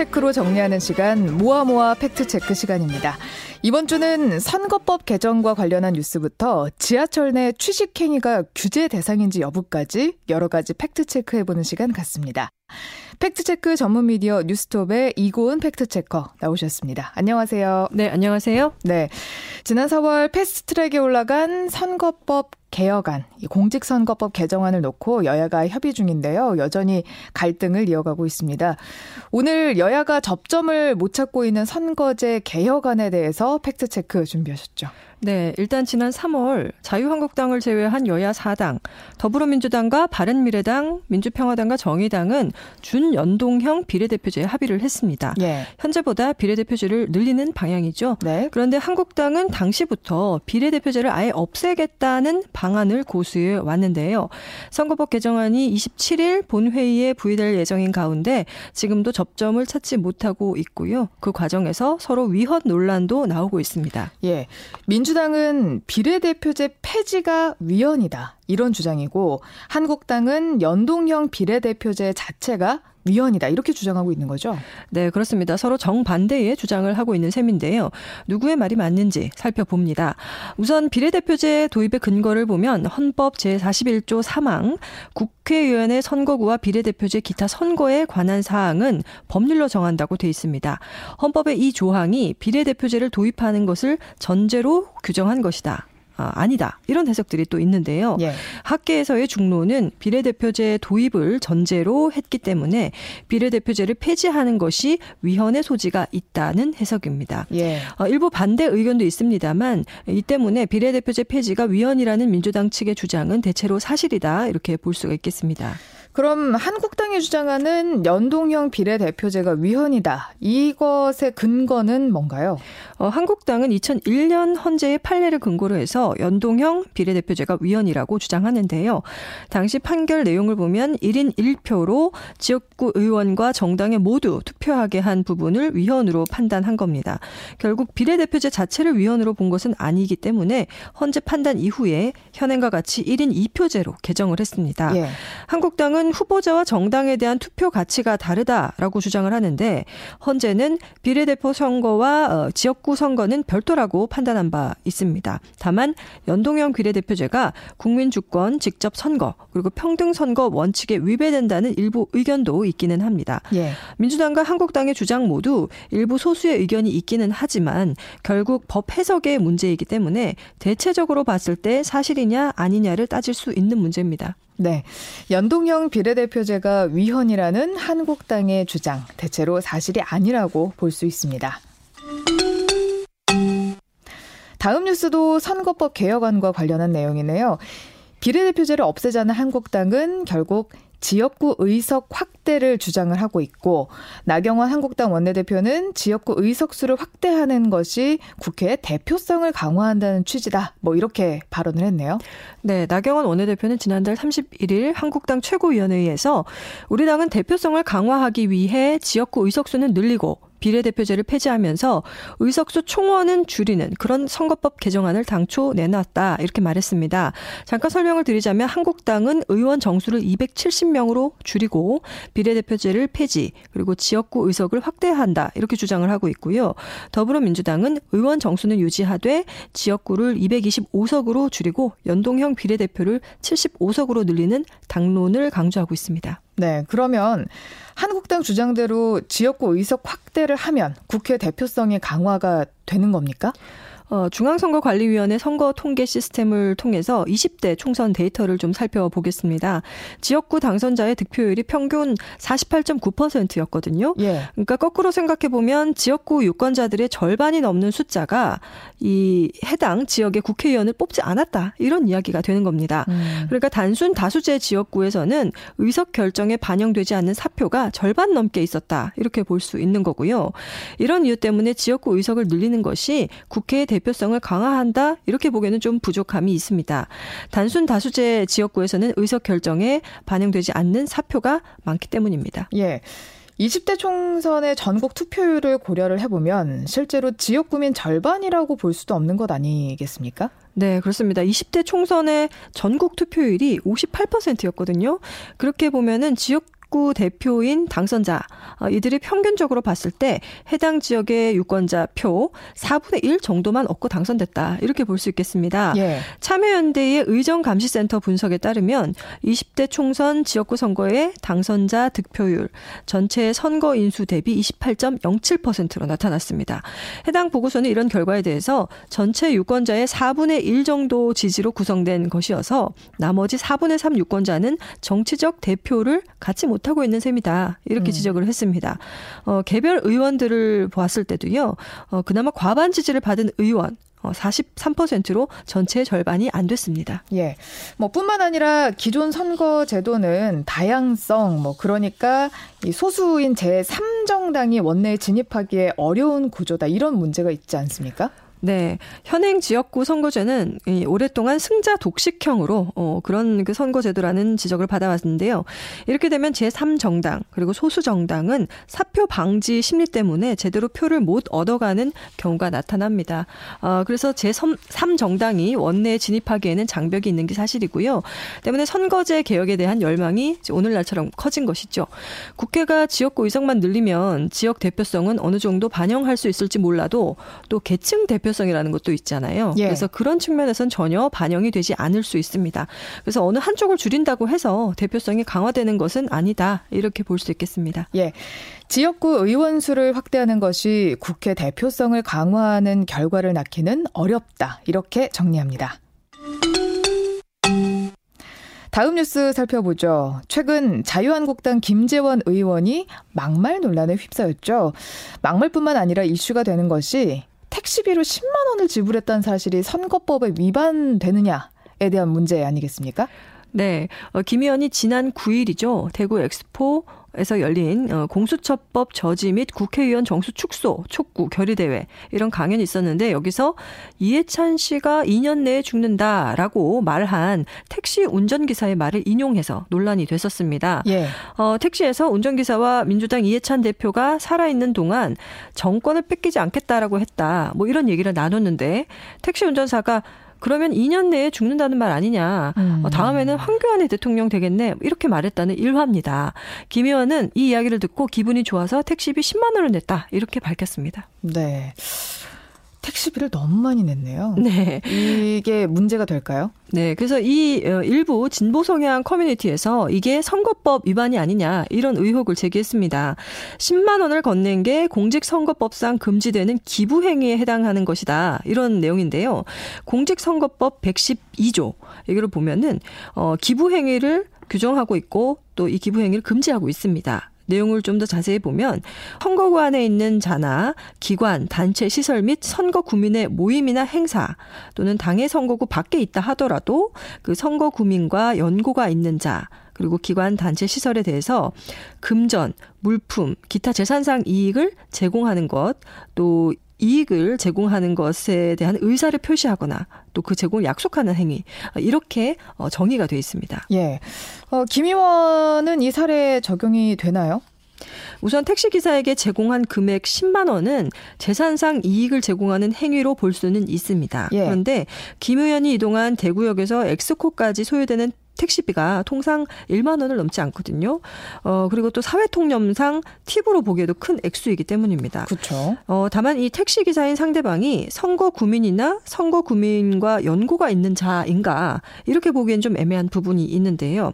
팩트체크로 정리하는 시간 모아 모아 팩트체크 시간입니다. 이번 주는 선거법 개정과 관련한 뉴스부터 지하철 내 취식행위가 규제 대상인지 여부까지 여러 가지 팩트체크해보는 시간 같습니다. 팩트체크 전문 미디어 뉴스톱의 이고은 팩트체커 나오셨습니다. 안녕하세요. 네, 안녕하세요. 네. 지난 4월 패스트트랙에 올라간 선거법 개혁안, 공직선거법 개정안을 놓고 여야가 협의 중인데요. 여전히 갈등을 이어가고 있습니다. 오늘 여야가 접점을 못 찾고 있는 선거제 개혁안에 대해서 팩트체크 준비하셨죠. 네, 일단 지난 3월 자유한국당을 제외한 여야 4당, 더불어민주당과 바른미래당, 민주평화당과 정의당은 준연동형 비례대표제에 합의를 했습니다. 예. 현재보다 비례대표제를 늘리는 방향이죠. 네. 그런데 한국당은 당시부터 비례대표제를 아예 없애겠다는 방안을 고수해 왔는데요. 선거법 개정안이 27일 본회의에 부의될 예정인 가운데 지금도 접점을 찾지 못하고 있고요. 그 과정에서 서로 위헌 논란도 나오고 있습니다. 예. 민주 민주당은 비례대표제 폐지가 위헌이다. 이런 주장이고 한국당은 연동형 비례대표제 자체가 위헌이다 이렇게 주장하고 있는 거죠. 네, 그렇습니다. 서로 정반대의 주장을 하고 있는 셈인데요. 누구의 말이 맞는지 살펴봅니다. 우선 비례대표제 도입의 근거를 보면 헌법 제41조 3항 국회의원의 선거구와 비례대표제 기타 선거에 관한 사항은 법률로 정한다고 돼 있습니다. 헌법의 이 조항이 비례대표제를 도입하는 것을 전제로 규정한 것이다. 아, 아니다. 이런 해석들이 또 있는데요. 예. 학계에서의 중론은 비례대표제 도입을 전제로 했기 때문에 비례대표제를 폐지하는 것이 위헌의 소지가 있다는 해석입니다. 예. 어, 일부 반대 의견도 있습니다만 이 때문에 비례대표제 폐지가 위헌이라는 민주당 측의 주장은 대체로 사실이다 이렇게 볼 수가 있겠습니다. 그럼 한국당이 주장하는 연동형 비례대표제가 위헌이다. 이것의 근거는 뭔가요? 어, 한국당은 2001년 헌재의 판례를 근거로 해서 연동형 비례대표제가 위헌이라고 주장하는데요. 당시 판결 내용을 보면 1인 1표로 지역구 의원과 정당에 모두 투표하게 한 부분을 위헌으로 판단한 겁니다. 결국 비례대표제 자체를 위헌으로 본 것은 아니기 때문에 헌재 판단 이후에 현행과 같이 1인 2표제로 개정을 했습니다. 예. 한국당은 후보자와 정당에 대한 투표 가치가 다르다라고 주장을 하는데 헌재는 비례대표 선거와 어, 지역구 선거는 별도라고 판단한 바 있습니다. 다만 연동형 비례대표제가 국민 주권 직접 선거 그리고 평등 선거 원칙에 위배된다는 일부 의견도 있기는 합니다. 예. 민주당과 한국당의 주장 모두 일부 소수의 의견이 있기는 하지만 결국 법 해석의 문제이기 때문에 대체적으로 봤을 때 사실이냐 아니냐를 따질 수 있는 문제입니다. 네. 연동형 비례대표제가 위헌이라는 한국당의 주장, 대체로 사실이 아니라고 볼 수 있습니다. 다음 뉴스도 선거법 개혁안과 관련한 내용이네요. 비례대표제를 없애자는 한국당은 결국 지역구 의석 확대를 주장을 하고 있고 나경원 한국당 원내대표는 지역구 의석수를 확대하는 것이 국회의 대표성을 강화한다는 취지다. 뭐 이렇게 발언을 했네요. 네, 나경원 원내대표는 지난달 31일 한국당 최고위원회의에서 우리 당은 대표성을 강화하기 위해 지역구 의석수는 늘리고 비례대표제를 폐지하면서 의석수 총원은 줄이는 그런 선거법 개정안을 당초 내놨다 이렇게 말했습니다. 잠깐 설명을 드리자면 한국당은 의원 정수를 270명으로 줄이고 비례대표제를 폐지 그리고 지역구 의석을 확대한다 이렇게 주장을 하고 있고요. 더불어민주당은 의원 정수는 유지하되 지역구를 225석으로 줄이고 연동형 비례대표를 75석으로 늘리는 당론을 강조하고 있습니다. 네, 그러면 한국당 주장대로 지역구 의석 확대를 하면 국회 대표성의 강화가 되는 겁니까? 어, 중앙선거관리위원회 선거 통계 시스템을 통해서 20대 총선 데이터를 좀 살펴보겠습니다. 지역구 당선자의 득표율이 평균 48.9%였거든요. 예. 그러니까 거꾸로 생각해 보면 지역구 유권자들의 절반이 넘는 숫자가 이 해당 지역의 국회의원을 뽑지 않았다 이런 이야기가 되는 겁니다. 음. 그러니까 단순 다수제 지역구에서는 의석 결정에 반영되지 않는 사표가 절반 넘게 있었다 이렇게 볼 수 있는 거고요. 이런 이유 때문에 지역구 의석을 늘리는 것이 국회의 대 대표성을 강화한다 이렇게 보기에는 좀 부족함이 있습니다. 단순 다수제 지역구에서는 의석 결정에 반영되지 않는 사표가 많기 때문입니다. 예. 20대 총선의 전국 투표율을 고려를 해보면 실제로 지역구민 절반이라고 볼 수도 없는 것 아니겠습니까? 네, 그렇습니다. 20대 총선의 전국 투표율이 58%였거든요. 그렇게 보면은 지역 지역구 대표인 당선자 어, 이들이 평균적으로 봤을 때 해당 지역의 유권자 표 4분의 1 정도만 얻고 당선됐다 이렇게 볼 수 있겠습니다. 예. 참여연대의 의정감시센터 분석에 따르면 20대 총선 지역구 선거의 당선자 득표율 전체 선거 인수 대비 28.07%로 나타났습니다. 해당 보고서는 이런 결과에 대해서 전체 유권자의 4분의 1 정도 지지로 구성된 것이어서 나머지 4분의 3 유권자는 정치적 대표를 갖지 못 하고 있는 셈이다. 이렇게 음. 지적을 했습니다. 어, 개별 의원들을 보았을 때도요, 어, 그나마 과반 지지를 받은 의원, 어, 43%로 전체의 절반이 안 됐습니다. 예. 뭐 뿐만 아니라 기존 선거 제도는 다양성, 뭐 그러니까 이 소수인 제3정당이 원내에 진입하기에 어려운 구조다. 이런 문제가 있지 않습니까? 네. 현행 지역구 선거제는 이 오랫동안 승자 독식형으로 어, 그런 그 선거제도라는 지적을 받아왔는데요. 이렇게 되면 제3정당 그리고 소수정당은 사표 방지 심리 때문에 제대로 표를 못 얻어가는 경우가 나타납니다. 어, 그래서 제3정당이 원내에 진입하기에는 장벽이 있는 게 사실이고요. 때문에 선거제 개혁에 대한 열망이 오늘날처럼 커진 것이죠. 국회가 지역구 의석만 늘리면 지역 대표성은 어느 정도 반영할 수 있을지 몰라도 또 계층 대표 대표성이라는 것도 있잖아요. 예. 그래서 그런 측면에선 전혀 반영이 되지 않을 수 있습니다. 그래서 어느 한쪽을 줄인다고 해서 대표성이 강화되는 것은 아니다. 이렇게 볼 수 있겠습니다. 예. 지역구 의원 수를 확대하는 것이 국회 대표성을 강화하는 결과를 낳기는 어렵다. 이렇게 정리합니다. 다음 뉴스 살펴보죠. 최근 자유한국당 김재원 의원이 막말 논란에 휩싸였죠. 막말뿐만 아니라 이슈가 되는 것이 택시비로 10만 원을 지불했다는 사실이 선거법에 위반되느냐에 대한 문제 아니겠습니까? 네. 어, 김 의원이 지난 9일이죠. 대구 엑스포 에서 열린 어, 공수처법 저지 및 국회의원 정수 축소 촉구 결의대회 이런 강연이 있었는데 여기서 이해찬 씨가 2년 내에 죽는다라고 말한 택시 운전기사의 말을 인용해서 논란이 됐었습니다. 예. 어, 택시에서 운전기사와 민주당 이해찬 대표가 살아있는 동안 정권을 뺏기지 않겠다라고 했다. 뭐 이런 얘기를 나눴는데 택시 운전사가 그러면 2년 내에 죽는다는 말 아니냐. 음. 어, 다음에는 황교안의 대통령 되겠네. 이렇게 말했다는 일화입니다. 김 의원은 이 이야기를 듣고 기분이 좋아서 택시비 10만 원을 냈다. 이렇게 밝혔습니다. 네. 택시비를 너무 많이 냈네요. 네. 이게 문제가 될까요? 네. 그래서 이 어, 일부 진보 성향 커뮤니티에서 이게 선거법 위반이 아니냐 이런 의혹을 제기했습니다. 10만 원을 건넨 게 공직선거법상 금지되는 기부 행위에 해당하는 것이다. 이런 내용인데요. 공직선거법 112조 여기를 보면은 어 기부 행위를 규정하고 있고 또 이 기부 행위를 금지하고 있습니다. 내용을 좀 더 자세히 보면 선거구 안에 있는 자나 기관, 단체, 시설 및 선거 구민의 모임이나 행사 또는 당의 선거구 밖에 있다 하더라도 그 선거 구민과 연고가 있는 자 그리고 기관, 단체, 시설에 대해서 금전, 물품, 기타 재산상 이익을 제공하는 것, 또 이익을 제공하는 것에 대한 의사를 표시하거나 또 그 제공을 약속하는 행위 이렇게 어, 정의가 되어 있습니다. 예, 어, 김 의원은 이 사례 적용이 되나요? 우선 택시 기사에게 제공한 금액 10만 원은 재산상 이익을 제공하는 행위로 볼 수는 있습니다. 예. 그런데 김 의원이 이동안 대구역에서 엑스코까지 소요되는 택시비가 통상 1만 원을 넘지 않거든요. 어 그리고 또 사회 통념상 팁으로 보기에도 큰 액수이기 때문입니다. 그렇죠. 어 다만 이 택시 기사인 상대방이 선거 구민이나 선거 구민과 연고가 있는 자인가 이렇게 보기엔 좀 애매한 부분이 있는데요.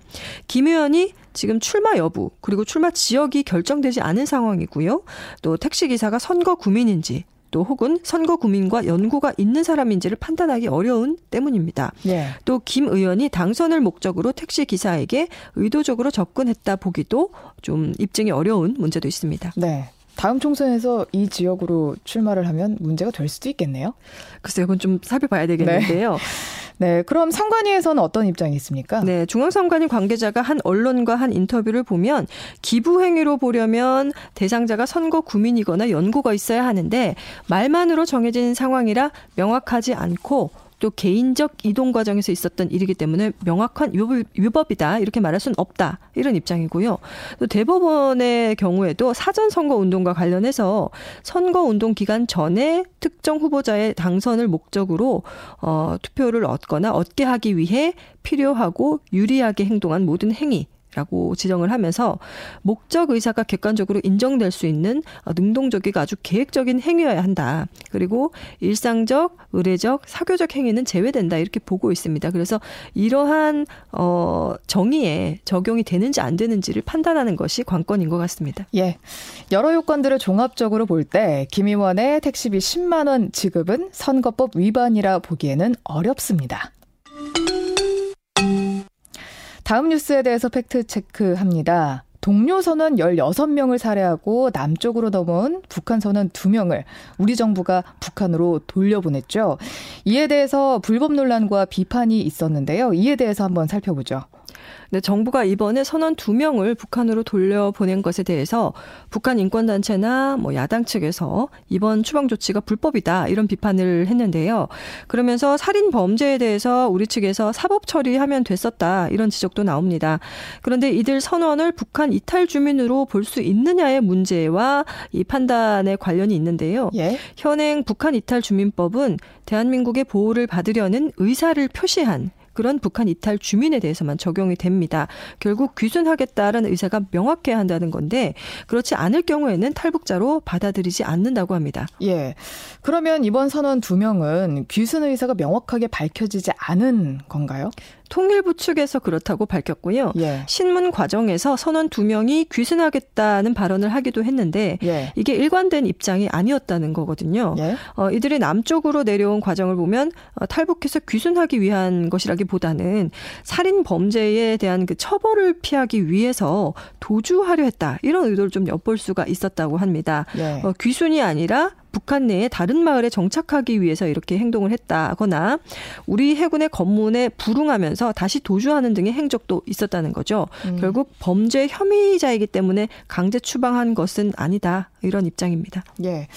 김 의원이 지금 출마 여부 그리고 출마 지역이 결정되지 않은 상황이고요. 또 택시 기사가 선거 구민인지 또 혹은 선거 구민과 연고가 있는 사람인지를 판단하기 어려운 때문입니다. 네. 또김 의원이 당선을 목적으로 택시 기사에게 의도적으로 접근했다 보기도 좀 입증이 어려운 문제도 있습니다. 네. 다음 총선에서 이 지역으로 출마를 하면 문제가 될 수도 있겠네요. 글쎄요, 이건 좀 살펴봐야 되겠는데요. 네. 네, 그럼 선관위에서는 어떤 입장이 있습니까? 네, 중앙선관위 관계자가 한 언론과 한 인터뷰를 보면 기부 행위로 보려면 대상자가 선거 구민이거나 연고가 있어야 하는데 말만으로 정해진 상황이라 명확하지 않고 또 개인적 이동 과정에서 있었던 일이기 때문에 명확한 위법, 이다. 이렇게 말할 수는 없다. 이런 입장이고요. 또 대법원의 경우에도 사전 선거 운동과 관련해서 선거 운동 기간 전에 특정 후보자의 당선을 목적으로 어, 투표를 얻거나 얻게 하기 위해 필요하고 유리하게 행동한 모든 행위 라고 지정을 하면서 목적 의사가 객관적으로 인정될 수 있는 능동적이고 아주 계획적인 행위여야 한다. 그리고 일상적, 의례적, 사교적 행위는 제외된다. 이렇게 보고 있습니다. 그래서 이러한 어 정의에 적용이 되는지 안 되는지를 판단하는 것이 관건인 것 같습니다. 예. 여러 요건들을 종합적으로 볼 때 김의원의 택시비 10만 원 지급은 선거법 위반이라 보기에는 어렵습니다. 다음 뉴스에 대해서 팩트 체크합니다. 동료 선원 16명을 살해하고 남쪽으로 넘어온 북한 선원 2명을 우리 정부가 북한으로 돌려보냈죠. 이에 대해서 불법 논란과 비판이 있었는데요. 이에 대해서 한번 살펴보죠. 네, 정부가 이번에 선원 두 명을 북한으로 돌려보낸 것에 대해서 북한 인권단체나 뭐 야당 측에서 이번 추방 조치가 불법이다 이런 비판을 했는데요. 그러면서 살인 범죄에 대해서 우리 측에서 사법 처리하면 됐었다 이런 지적도 나옵니다. 그런데 이들 선원을 북한 이탈 주민으로 볼 수 있느냐의 문제와 이 판단에 관련이 있는데요. 예? 현행 북한 이탈 주민법은 대한민국의 보호를 받으려는 의사를 표시한 그런 북한 이탈 주민에 대해서만 적용이 됩니다. 결국 귀순하겠다라는 의사가 명확해야 한다는 건데 그렇지 않을 경우에는 탈북자로 받아들이지 않는다고 합니다. 예. 그러면 이번 선원 두 명은 귀순 의사가 명확하게 밝혀지지 않은 건가요? 통일부 측에서 그렇다고 밝혔고요. 예. 신문 과정에서 선원 두 명이 귀순하겠다는 발언을 하기도 했는데 예. 이게 일관된 입장이 아니었다는 거거든요. 예. 어, 이들이 남쪽으로 내려온 과정을 보면 어, 탈북해서 귀순하기 위한 것이라기보다는 살인 범죄에 대한 그 처벌을 피하기 위해서 도주하려 했다 이런 의도를 좀 엿볼 수가 있었다고 합니다. 예. 어, 귀순이 아니라 북한 내에 다른 마을에 정착하기 위해서 이렇게 행동을 했다거나 우리 해군의 검문에 불응하면서 다시 도주하는 등의 행적도 있었다는 거죠. 음. 결국 범죄 혐의자이기 때문에 강제 추방한 것은 아니다. 이런 입장입니다. 예.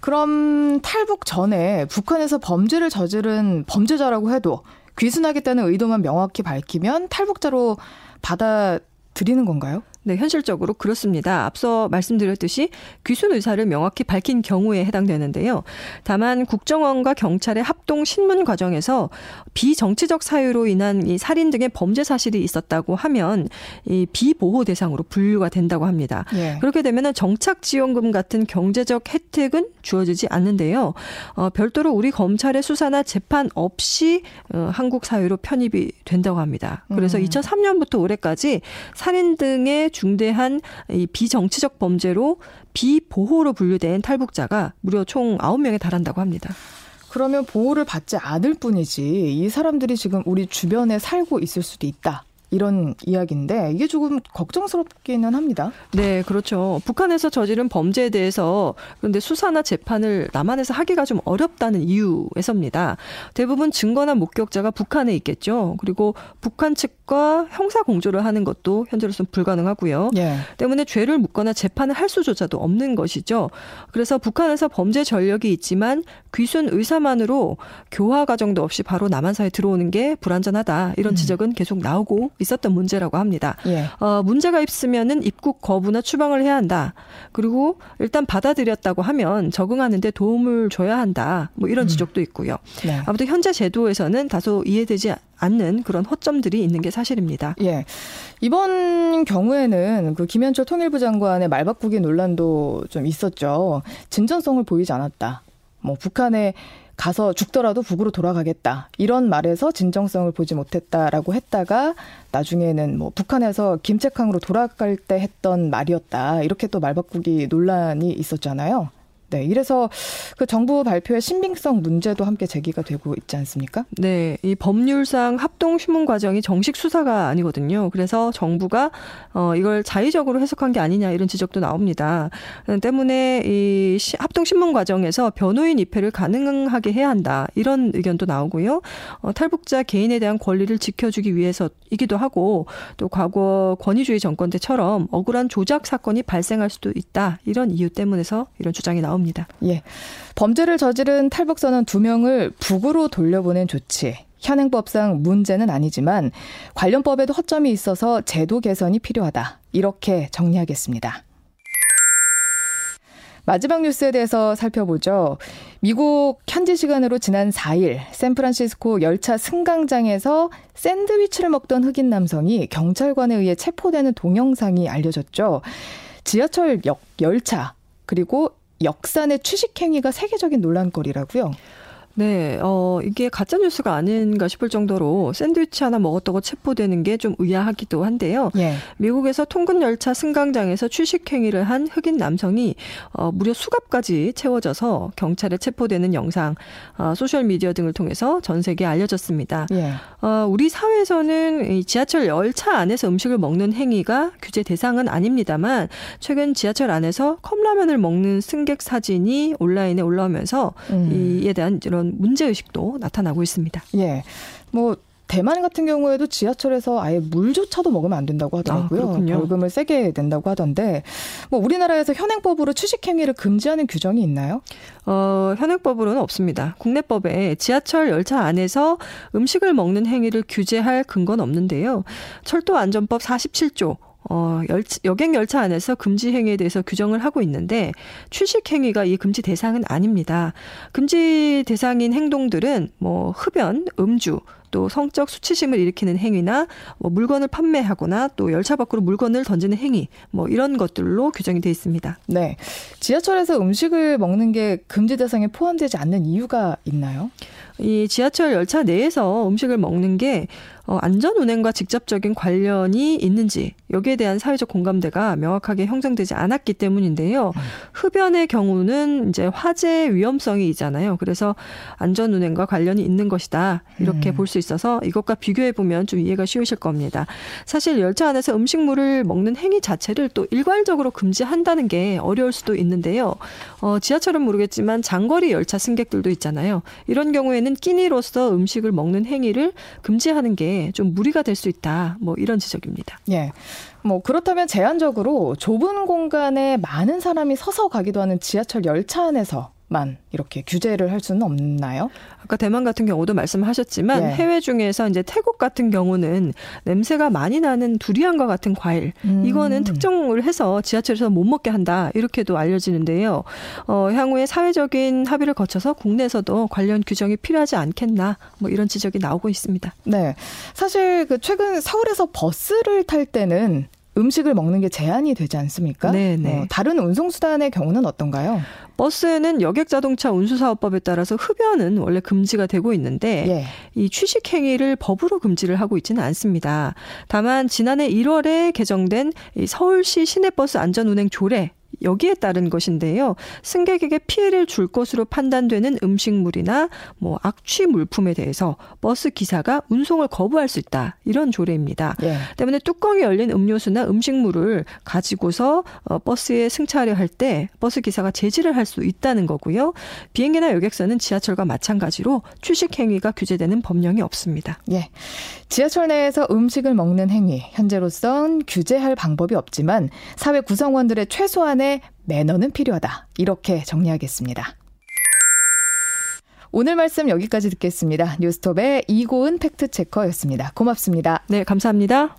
그럼 탈북 전에 북한에서 범죄를 저지른 범죄자라고 해도 귀순하겠다는 의도만 명확히 밝히면 탈북자로 받아들이는 건가요? 네, 현실적으로 그렇습니다. 앞서 말씀드렸듯이 귀순 의사를 명확히 밝힌 경우에 해당되는데요. 다만 국정원과 경찰의 합동 신문 과정에서 비정치적 사유로 인한 이 살인 등의 범죄 사실이 있었다고 하면 이 비보호 대상으로 분류가 된다고 합니다. 예. 그렇게 되면 정착 지원금 같은 경제적 혜택은 주어지지 않는데요. 어, 별도로 우리 검찰의 수사나 재판 없이 어, 한국 사회로 편입이 된다고 합니다. 그래서 음. 2003년부터 올해까지 살인 등의 중대한 이 비정치적 범죄로 비보호로 분류된 탈북자가 무려 총 9명에 달한다고 합니다. 그러면 보호를 받지 않을 뿐이지 이 사람들이 지금 우리 주변에 살고 있을 수도 있다. 이런 이야기인데 이게 조금 걱정스럽기는 합니다. 네, 그렇죠. 북한에서 저지른 범죄에 대해서 그런데 수사나 재판을 남한에서 하기가 좀 어렵다는 이유에서입니다. 대부분 증거나 목격자가 북한에 있겠죠. 그리고 북한 측과 형사 공조를 하는 것도 현재로서는 불가능하고요. 예. 때문에 죄를 묻거나 재판을 할 수조차도 없는 것이죠. 그래서 북한에서 범죄 전력이 있지만 귀순 의사만으로 교화 과정도 없이 바로 남한사에 들어오는 게 불안전하다. 이런 음. 지적은 계속 나오고 있었던 문제라고 합니다. 예. 어, 문제가 있으면은 입국 거부나 추방을 해야 한다. 그리고 일단 받아들였다고 하면 적응하는데 도움을 줘야 한다. 뭐 이런 음. 지적도 있고요. 네. 아무튼 현재 제도에서는 다소 이해되지 않는 그런 허점들이 있는 게 사실입니다. 예. 이번 경우에는 그 김현철 통일부 장관의 말 바꾸기 논란도 좀 있었죠. 진전성을 보이지 않았다. 뭐 북한의 가서 죽더라도 북으로 돌아가겠다. 이런 말에서 진정성을 보지 못했다라고 했다가 나중에는 뭐 북한에서 김책항으로 돌아갈 때 했던 말이었다. 이렇게 또 말바꾸기 논란이 있었잖아요. 네, 이래서 그 정부 발표의 신빙성 문제도 함께 제기가 되고 있지 않습니까? 네, 이 법률상 합동 신문 과정이 정식 수사가 아니거든요. 그래서 정부가 어 이걸 자의적으로 해석한 게 아니냐 이런 지적도 나옵니다. 때문에 이 합동 신문 과정에서 변호인 입회를 가능하게 해야 한다 이런 의견도 나오고요. 어, 탈북자 개인에 대한 권리를 지켜주기 위해서이기도 하고 또 과거 권위주의 정권 때처럼 억울한 조작 사건이 발생할 수도 있다 이런 이유 때문에서 이런 주장이 나옵니다. 겁니다. 예. 범죄를 저지른 탈북선원 두 명을 북으로 돌려보낸 조치. 현행법상 문제는 아니지만 관련법에도 허점이 있어서 제도 개선이 필요하다. 이렇게 정리하겠습니다. 마지막 뉴스에 대해서 살펴보죠. 미국 현지 시간으로 지난 4일 샌프란시스코 열차 승강장에서 샌드위치를 먹던 흑인 남성이 경찰관에 의해 체포되는 동영상이 알려졌죠. 지하철 역, 열차 그리고 역산의 취식 행위가 세계적인 논란거리라고요. 네, 어, 이게 가짜뉴스가 아닌가 싶을 정도로 샌드위치 하나 먹었다고 체포되는 게 좀 의아하기도 한데요. 예. 미국에서 통근 열차 승강장에서 취식 행위를 한 흑인 남성이 어, 무려 수갑까지 채워져서 경찰에 체포되는 영상, 어, 소셜미디어 등을 통해서 전 세계에 알려졌습니다. 예. 어, 우리 사회에서는 이 지하철 열차 안에서 음식을 먹는 행위가 규제 대상은 아닙니다만 최근 지하철 안에서 컵라면을 먹는 승객 사진이 온라인에 올라오면서 음. 이에 대한 이런 그런 문제 의식도 나타나고 있습니다. 예. 뭐 대만 같은 경우에도 지하철에서 아예 물조차도 먹으면 안 된다고 하더라고요. 아, 벌금을 세게 낸다고 하던데 뭐 우리나라에서 현행법으로 취식 행위를 금지하는 규정이 있나요? 어, 현행법으로는 없습니다. 국내법에 지하철 열차 안에서 음식을 먹는 행위를 규제할 근거는 없는데요. 철도안전법 47조 어, 열, 여객 열차 안에서 금지 행위에 대해서 규정을 하고 있는데 취식 행위가 이 금지 대상은 아닙니다. 금지 대상인 행동들은 뭐 흡연, 음주, 또 성적 수치심을 일으키는 행위나 뭐 물건을 판매하거나 또 열차 밖으로 물건을 던지는 행위 뭐 이런 것들로 규정이 돼 있습니다. 네. 지하철에서 음식을 먹는 게 금지 대상에 포함되지 않는 이유가 있나요? 이 지하철 열차 내에서 음식을 먹는 게 어, 안전 운행과 직접적인 관련이 있는지 여기에 대한 사회적 공감대가 명확하게 형성되지 않았기 때문인데요. 흡연의 경우는 이제 화재 위험성이 있잖아요. 그래서 안전 운행과 관련이 있는 것이다. 이렇게 음. 볼수 있어서 이것과 비교해 보면 좀 이해가 쉬우실 겁니다. 사실 열차 안에서 음식물을 먹는 행위 자체를 또 일괄적으로 금지한다는 게 어려울 수도 있는데요. 어, 지하철은 모르겠지만 장거리 열차 승객들도 있잖아요. 이런 경우에는 끼니로서 음식을 먹는 행위를 금지하는 게 좀 무리가 될 수 있다. 뭐 이런 지적입니다. 예. 뭐 그렇다면 제한적으로 좁은 공간에 많은 사람이 서서 가기도 하는 지하철 열차 안에서 만 이렇게 규제를 할 수는 없나요? 아까 대만 같은 경우도 말씀하셨지만 네. 해외 중에서 이제 태국 같은 경우는 냄새가 많이 나는 두리안과 같은 과일 음. 이거는 특정을 해서 지하철에서 못 먹게 한다 이렇게도 알려지는데요. 어, 향후에 사회적인 합의를 거쳐서 국내에서도 관련 규정이 필요하지 않겠나 뭐 이런 지적이 나오고 있습니다. 네, 사실 그 최근 서울에서 버스를 탈 때는 음식을 먹는 게 제한이 되지 않습니까? 네, 네. 어, 다른 운송수단의 경우는 어떤가요? 버스에는 여객 자동차 운수 사업법에 따라서 흡연은 원래 금지가 되고 있는데 예. 이 취식 행위를 법으로 금지를 하고 있지는 않습니다. 다만 지난해 1월에 개정된 이 서울시 시내버스 안전운행 조례 여기에 따른 것인데요. 승객에게 피해를 줄 것으로 판단되는 음식물이나 뭐 악취 물품에 대해서 버스 기사가 운송을 거부할 수 있다. 이런 조례입니다. 예. 때문에 뚜껑이 열린 음료수나 음식물을 가지고서 어, 버스에 승차하려 할 때 버스 기사가 제지를 할 수 있다는 거고요. 비행기나 여객선은 지하철과 마찬가지로 취식 행위가 규제되는 법령이 없습니다. 예. 지하철 내에서 음식을 먹는 행위 현재로선 규제할 방법이 없지만 사회 구성원들의 최소한의 매너는 필요하다. 이렇게 정리하겠습니다. 오늘 말씀 여기까지 듣겠습니다. 뉴스톱의 이고은 팩트체커였습니다. 고맙습니다. 네, 감사합니다.